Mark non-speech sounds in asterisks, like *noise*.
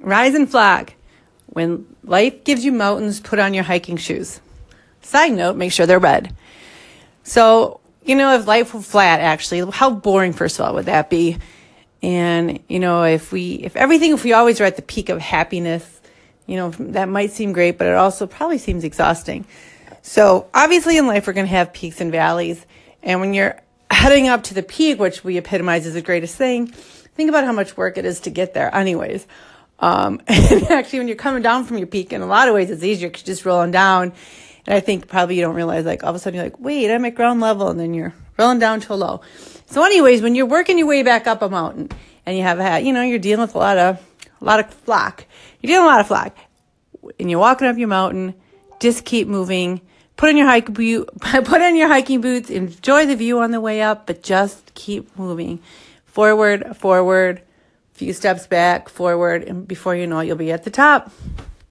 rise and flag. When life gives you mountains, put on your hiking shoes. Side note, make sure they're red. So, you know, if life were flat, actually, how boring, first of all, would that be? And, you know, if we, if everything, if we always are at the peak of happiness, you know, that might seem great, but it also probably seems exhausting. So obviously in life, we're going to have peaks and valleys. And when you're heading up to the peak, which we epitomize as the greatest thing, think about how much work it is to get there anyways. Um, *laughs* and actually when you're coming down from your peak, in a lot of ways, it's easier because you're just rolling down. And I think probably you don't realize like all of a sudden you're like, wait, I'm at ground level. And then you're rolling down to a low. So anyways, when you're working your way back up a mountain and you have a, hat, you know, you're dealing with a lot of, a lot of flock. You're dealing with a lot of flock and you're walking up your mountain, just keep moving. Put on your hike boot, *laughs* put on your hiking boots, enjoy the view on the way up, but just keep moving. Forward, forward, few steps back, forward, and before you know it, you'll be at the top.